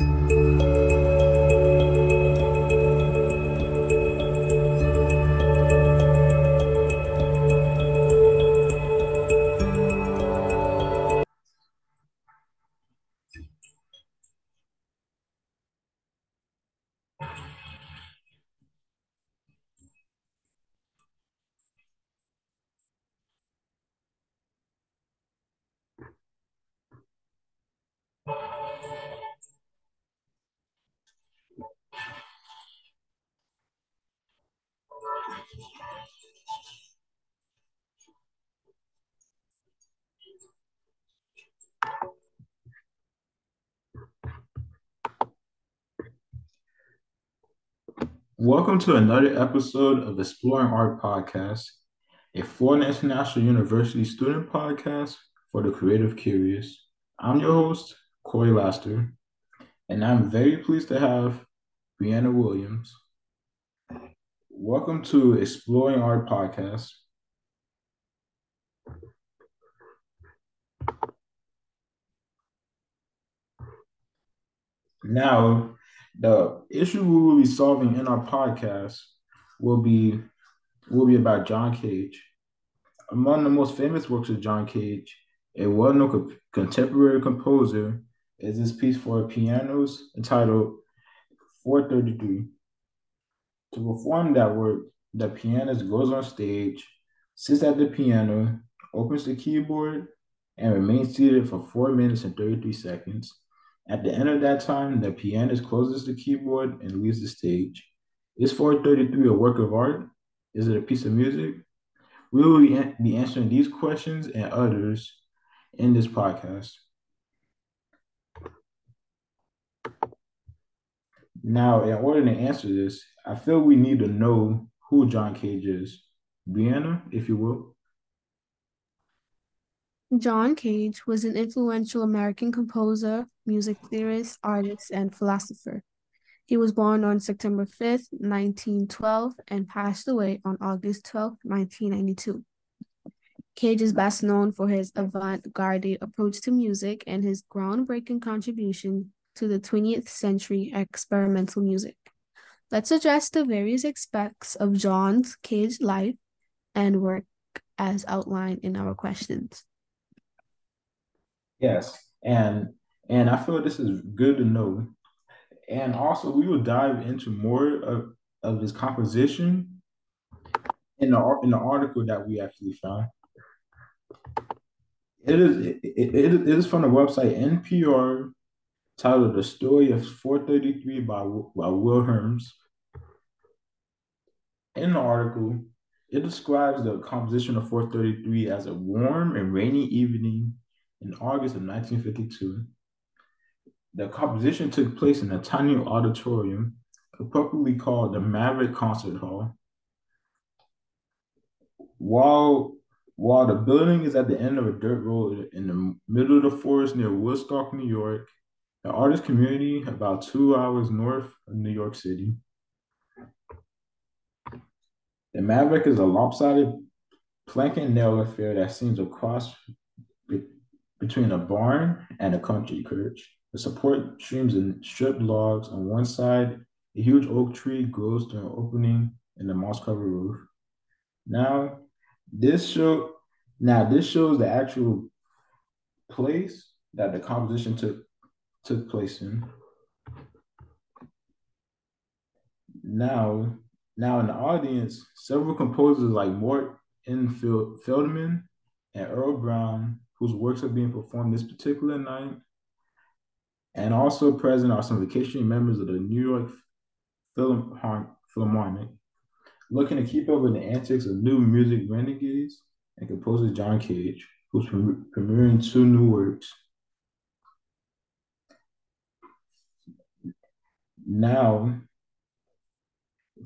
Música Welcome to another episode of Exploring Art Podcast, a Florida International University student podcast for the creative curious. I'm your host, Corey Laster, and I'm very pleased to have Brianna Williams. Welcome to Exploring Art Podcast. Now, the issue we will be solving in our podcast will be will be about John Cage. Among the most famous works of John Cage, a well-known co- contemporary composer, is this piece for pianos entitled 433. To perform that work, the pianist goes on stage, sits at the piano, opens the keyboard, and remains seated for 4 minutes and 33 seconds. At the end of that time, the pianist closes the keyboard and leaves the stage. Is 433 a work of art? Is it a piece of music? We will be answering these questions and others in this podcast. Now, in order to answer this, I feel we need to know who John Cage is. Brianna, if you will. John Cage was an influential American composer, music theorist, artist, and philosopher. He was born on September 5th, 1912, and passed away on August 12, 1992. Cage is best known for his avant garde approach to music and his groundbreaking contribution to the 20th century experimental music. Let's address the various aspects of John's Cage life and work as outlined in our questions. Yes, and and I feel this is good to know. And also, we will dive into more of, of his composition in the in the article that we actually found. It is it, it, it is from the website NPR titled "The Story of 433" by by Will Hermes. In the article, it describes the composition of 433 as a warm and rainy evening in August of 1952. The composition took place in a tiny auditorium, appropriately called the Maverick Concert Hall. While while the building is at the end of a dirt road in the middle of the forest near Woodstock, New York, the artist community about two hours north of New York City. The Maverick is a lopsided plank and nail affair that seems across between a barn and a country church. The support streams in stripped logs. On one side, a huge oak tree grows through an opening in the moss covered roof. Now, this show now this shows the actual place that the composition took took place in. Now, now in the audience, several composers like Mort N. Feldman and Earle Brown whose works are being performed this particular night. And also present are some vacationing members of the New York Philharmonic, looking to keep up with the antics of new music renegades and composer John Cage, who's premiering two new works. Now,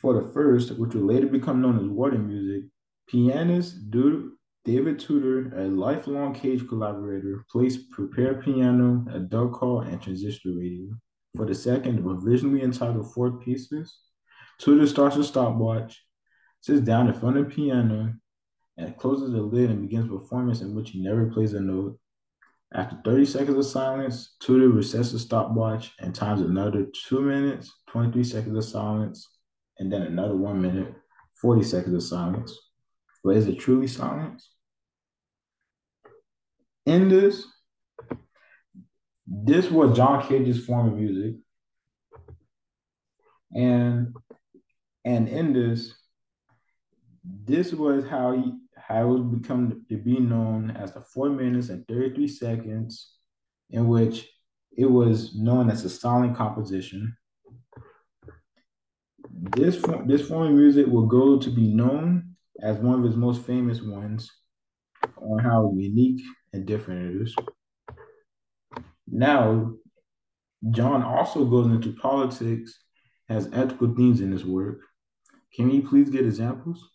for the first, which will later become known as water music, pianist Dude David Tudor, a lifelong Cage collaborator, plays prepared Piano, a duck call, and Transistor Radio. For the second, originally entitled Four Pieces, Tudor starts a stopwatch, sits down in front of the piano, and closes the lid and begins performance in which he never plays a note. After 30 seconds of silence, Tudor resets the stopwatch and times another two minutes, 23 seconds of silence, and then another one minute, 40 seconds of silence. But is it truly silence? In this, this was John Cage's form of music. And and in this, this was how he how it was become to be known as the four minutes and 33 seconds in which it was known as a silent composition. This form, this form of music will go to be known as one of his most famous ones on how unique and different it is. Now, John also goes into politics, has ethical themes in his work. Can you please get examples?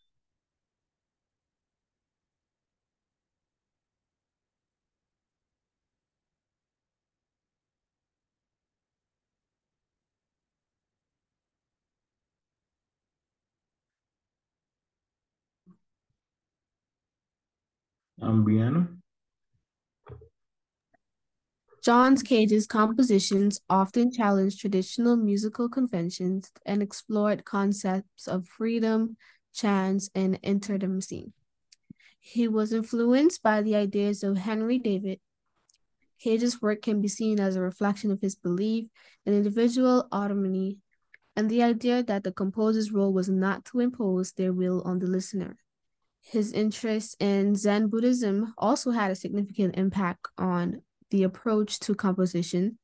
Brianna? John Cage's compositions often challenged traditional musical conventions and explored concepts of freedom, chance, and intimacy. He was influenced by the ideas of Henry David. Cage's work can be seen as a reflection of his belief in individual autonomy and the idea that the composer's role was not to impose their will on the listener. His interest in Zen Buddhism also had a significant impact on the approach to composition,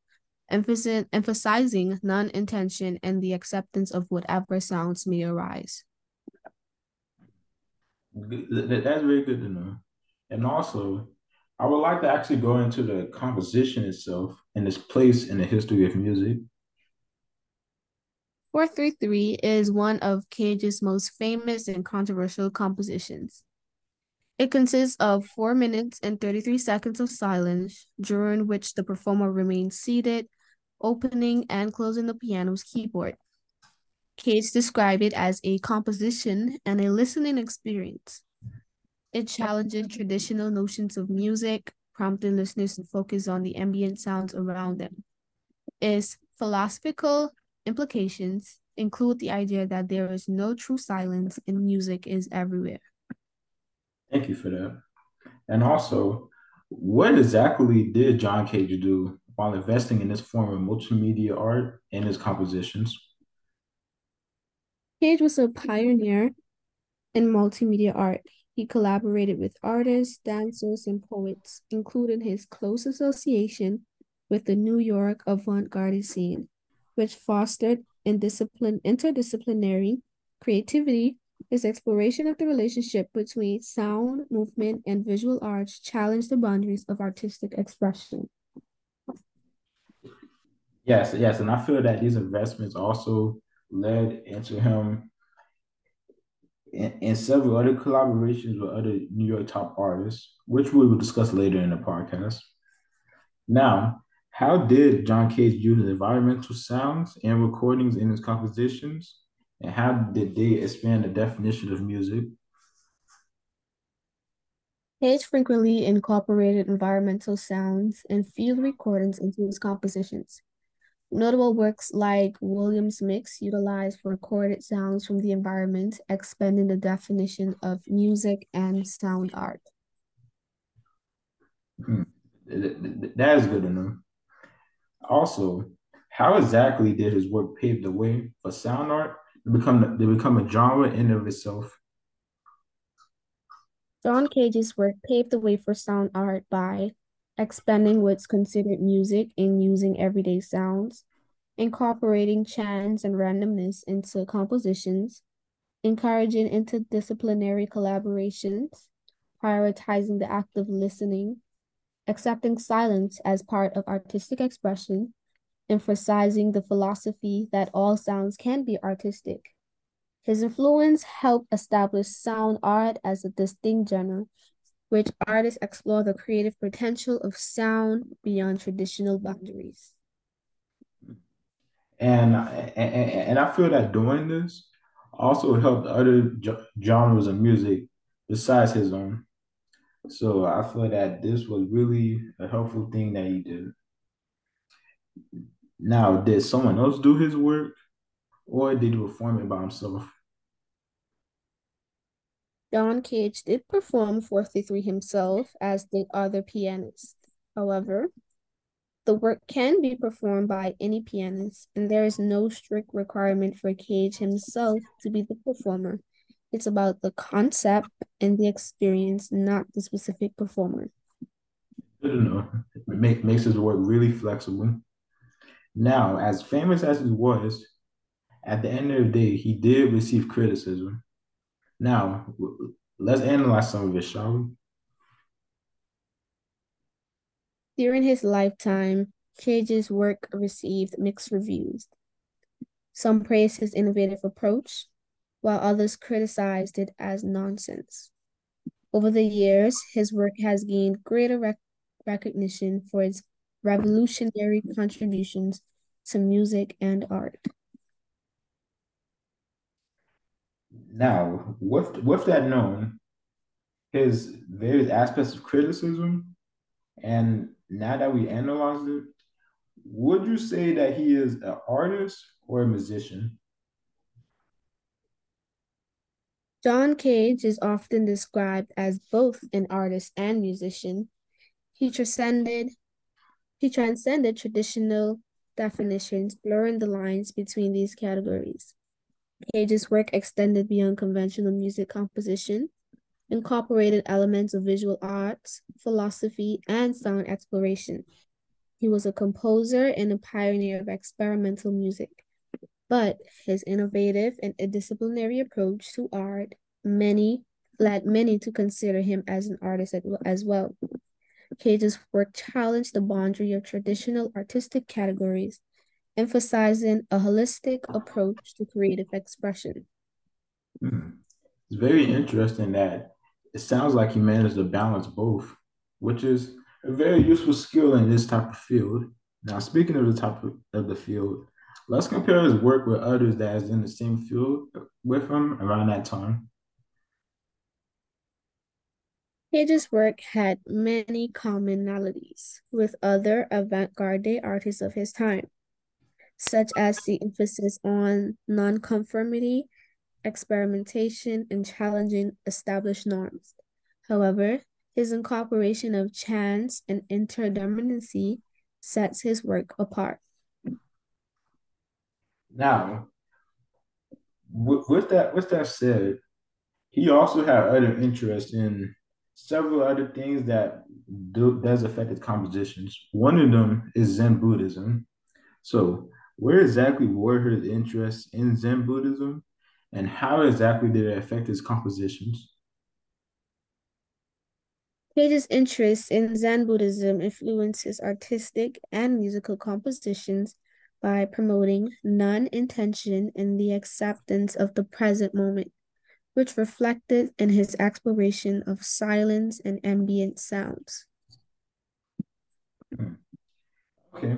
emphasizing non intention and the acceptance of whatever sounds may arise. That's very good to know. And also, I would like to actually go into the composition itself and its place in the history of music. 433 is one of Cage's most famous and controversial compositions. It consists of 4 minutes and 33 seconds of silence, during which the performer remains seated, opening and closing the piano's keyboard. Cage described it as a composition and a listening experience. It challenges traditional notions of music, prompting listeners to focus on the ambient sounds around them. Its philosophical implications include the idea that there is no true silence and music is everywhere. Thank you for that. And also, what exactly did John Cage do while investing in this form of multimedia art and his compositions? Cage was a pioneer in multimedia art. He collaborated with artists, dancers, and poets, including his close association with the New York avant-garde scene, which fostered interdisciplinary creativity his exploration of the relationship between sound, movement, and visual arts challenged the boundaries of artistic expression. Yes, yes, and I feel that these investments also led into him in, in several other collaborations with other New York top artists, which we will discuss later in the podcast. Now, how did John Cage use environmental sounds and recordings in his compositions and how did they expand the definition of music? Cage frequently incorporated environmental sounds and field recordings into his compositions. Notable works like Williams Mix utilized recorded sounds from the environment, expanding the definition of music and sound art. Hmm. That is good to know. Also, how exactly did his work pave the way for sound art to become they become a genre in of itself. John Cage's work paved the way for sound art by expanding what's considered music and using everyday sounds, incorporating chance and randomness into compositions, encouraging interdisciplinary collaborations, prioritizing the act of listening, accepting silence as part of artistic expression, emphasizing the philosophy that all sounds can be artistic. His influence helped establish sound art as a distinct genre, which artists explore the creative potential of sound beyond traditional boundaries. And, and, and I feel that doing this also helped other genres of music besides his own. So I feel that this was really a helpful thing that he did. Now, did someone else do his work or did he perform it by himself? John Cage did perform 433 himself, as did other pianists. However, the work can be performed by any pianist, and there is no strict requirement for Cage himself to be the performer. It's about the concept and the experience, not the specific performer. Good to know. It make, makes his work really flexible. Now, as famous as he was, at the end of the day, he did receive criticism. Now, let's analyze some of it, shall we? During his lifetime, Cage's work received mixed reviews. Some praised his innovative approach, while others criticized it as nonsense. Over the years, his work has gained greater rec recognition for its revolutionary contributions to music and art. Now, with with that known, his various aspects of criticism, and now that we analyzed it, would you say that he is an artist or a musician? John Cage is often described as both an artist and musician. He transcended he transcended traditional definitions, blurring the lines between these categories. Cage's work extended beyond conventional music composition, incorporated elements of visual arts, philosophy, and sound exploration. He was a composer and a pioneer of experimental music, but his innovative and disciplinary approach to art many led many to consider him as an artist as well. Cage's work challenged the boundary of traditional artistic categories emphasizing a holistic approach to creative expression. Hmm. It's very interesting that it sounds like he managed to balance both, which is a very useful skill in this type of field. Now, speaking of the type of the field, let's compare his work with others that is in the same field with him around that time. Cage's work had many commonalities with other avant-garde artists of his time such as the emphasis on nonconformity, experimentation, and challenging established norms. However, his incorporation of chance and interdependency sets his work apart. Now, with that with that said, he also had other interests in several other things that do, does affect his compositions. One of them is Zen Buddhism. So, where exactly were his interests in Zen Buddhism, and how exactly did it affect his compositions? Cage's interest in Zen Buddhism influenced his artistic and musical compositions by promoting non intention and the acceptance of the present moment, which reflected in his exploration of silence and ambient sounds. Okay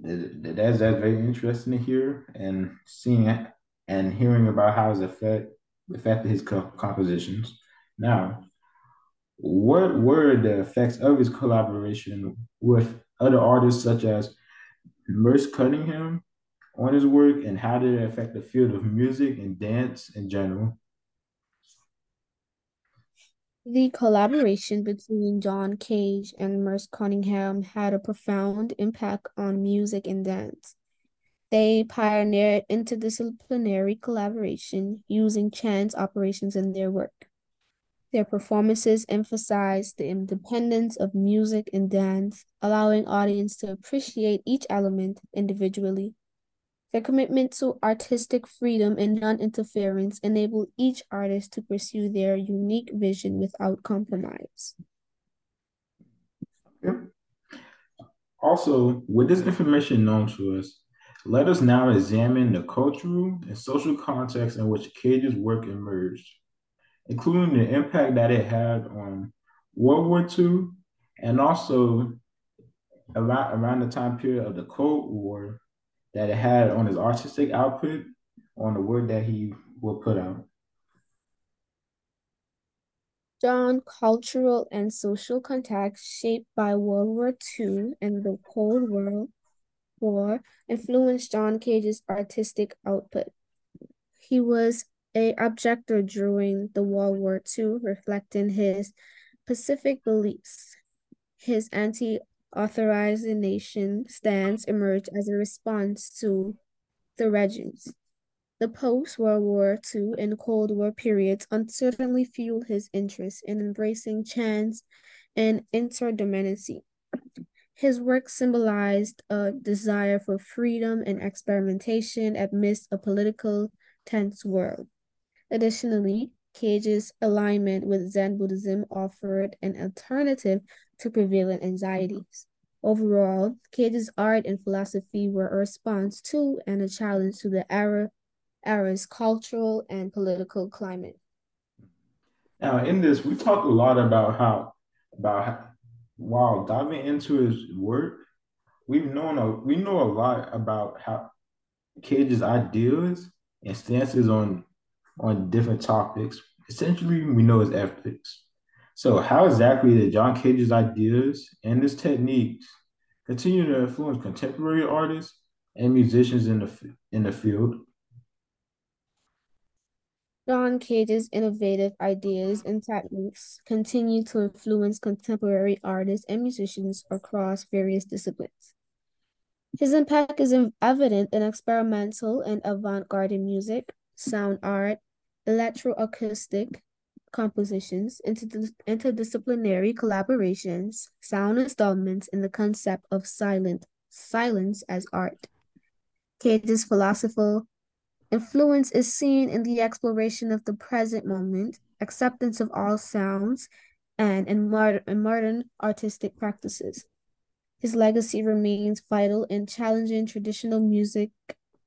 that's that's very interesting to hear and seeing it and hearing about how it's affect affected his co- compositions. Now, what were the effects of his collaboration with other artists such as Merce Cunningham on his work, and how did it affect the field of music and dance in general? The collaboration between John Cage and Merce Cunningham had a profound impact on music and dance. They pioneered interdisciplinary collaboration using chance operations in their work. Their performances emphasized the independence of music and dance, allowing audience to appreciate each element individually. Their commitment to artistic freedom and non-interference enable each artist to pursue their unique vision without compromise. Also, with this information known to us, let us now examine the cultural and social context in which Cage's work emerged, including the impact that it had on World War II and also around, around the time period of the Cold War that it had on his artistic output, on the work that he would put out. John cultural and social contacts shaped by World War II and the Cold War War influenced John Cage's artistic output. He was a objector during the World War II, reflecting his Pacific beliefs. His anti-authorization stance emerged as a response to the regimes. The post-World War II and Cold War periods uncertainly fueled his interest in embracing chance and interdependency. His work symbolized a desire for freedom and experimentation amidst a political tense world. Additionally, Cage's alignment with Zen Buddhism offered an alternative to prevalent anxieties. Overall, Cage's art and philosophy were a response to and a challenge to the era, era's cultural and political climate. Now, in this, we talked a lot about how, about how, while diving into his work, we've known a, we know a lot about how Cage's ideas and stances on on different topics. Essentially, we know as ethics. So, how exactly did John Cage's ideas and his techniques continue to influence contemporary artists and musicians in the in the field? John Cage's innovative ideas and techniques continue to influence contemporary artists and musicians across various disciplines. His impact is evident in experimental and avant-garde music, sound art, electroacoustic compositions, interdisciplinary collaborations, sound installments, and the concept of silent silence as art. Cage's philosophical Influence is seen in the exploration of the present moment, acceptance of all sounds, and in, in modern artistic practices. His legacy remains vital in challenging traditional music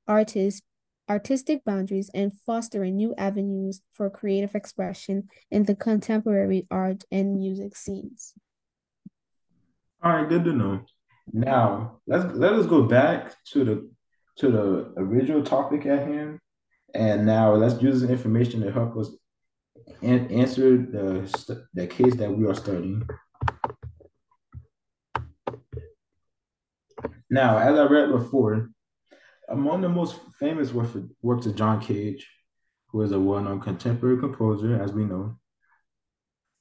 artists, artistic boundaries, and fostering new avenues for creative expression in the contemporary art and music scenes. All right, good to know. Now let's let us go back to the to the original topic at hand. And now let's use this information to help us an- answer the, the case that we are studying. Now, as I read before, among the most famous works of John Cage, who is a well-known contemporary composer, as we know,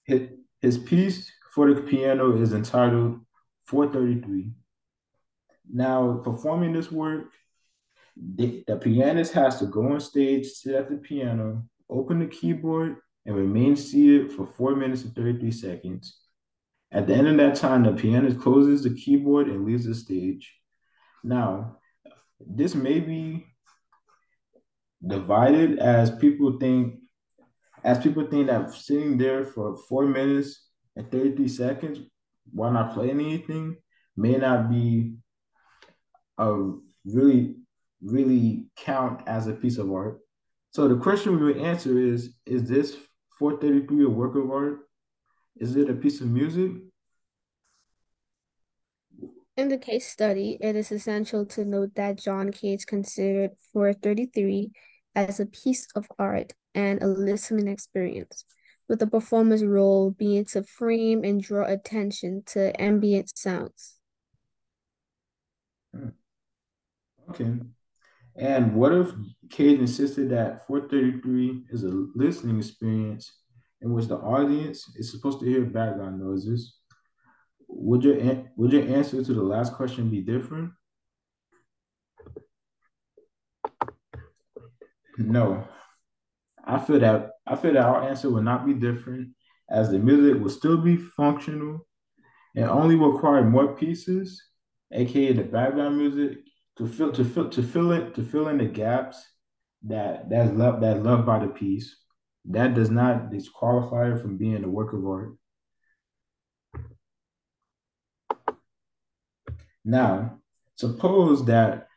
his, his piece for the piano is entitled 433. Now, performing this work, the, the pianist has to go on stage, sit at the piano, open the keyboard, and remain seated for four minutes and 33 seconds. At the end of that time, the pianist closes the keyboard and leaves the stage. Now, this may be divided as people think, as people think that sitting there for four minutes and 33 seconds while not playing anything may not be a really really count as a piece of art. So the question we would answer is, is this 433 a work of art? Is it a piece of music? In the case study, it is essential to note that John Cage considered 433 as a piece of art and a listening experience, with the performer's role being to frame and draw attention to ambient sounds. Hmm. Okay. And what if Cage insisted that 433 is a listening experience in which the audience is supposed to hear background noises? Would your would your answer to the last question be different? No. I feel that I feel that our answer would not be different as the music will still be functional and only require more pieces, aka the background music, to fill to fill to fill it to fill in the gaps that that's love that's loved by the piece. That does not disqualify it from being a work of art. Now, suppose that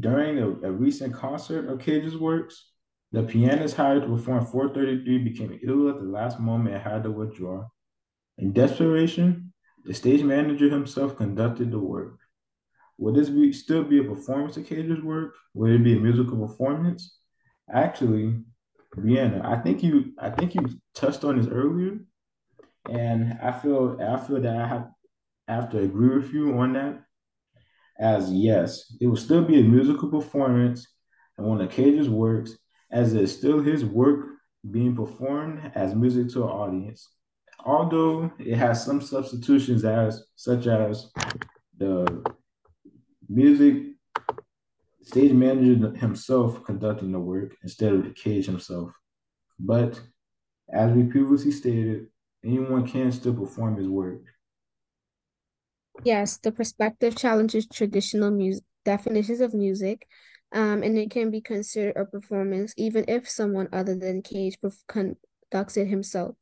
during a, a recent concert of Cage's works, the pianist hired to perform 433 became ill at the last moment and had to withdraw. In desperation, the stage manager himself conducted the work. Would this be still be a performance of Cage's work? Would it be a musical performance? Actually, Brianna, I think you I think you touched on this earlier, And I feel I feel that I have, I have to agree with you on that. As yes, it will still be a musical performance and one of Cage's works, as it's still his work being performed as music to an audience. Although it has some substitutions as such as the music stage manager himself conducting the work instead of Cage himself. But as we previously stated, anyone can still perform his work. Yes, the perspective challenges traditional music definitions of music, um, and it can be considered a performance even if someone other than Cage conducts it himself.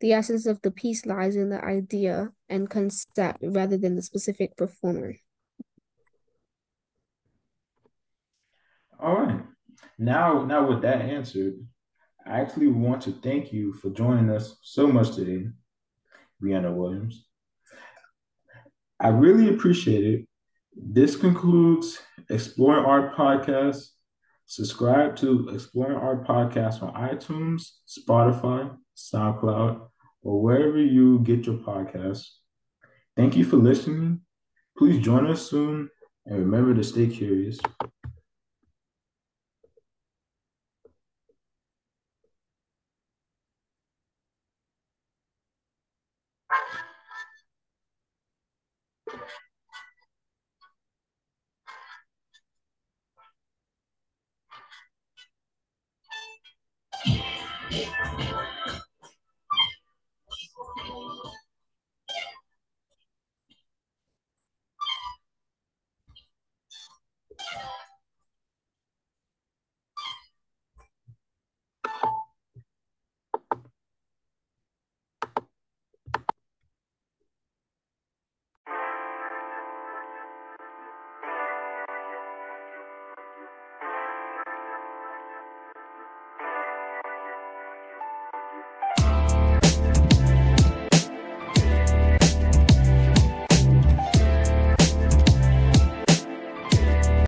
The essence of the piece lies in the idea and concept rather than the specific performer. All right. Now, now with that answered, I actually want to thank you for joining us so much today, Brianna Williams. I really appreciate it. This concludes Exploring Art Podcast. Subscribe to Exploring Art Podcast on iTunes, Spotify, SoundCloud, or wherever you get your podcasts. Thank you for listening. Please join us soon and remember to stay curious. Yeah.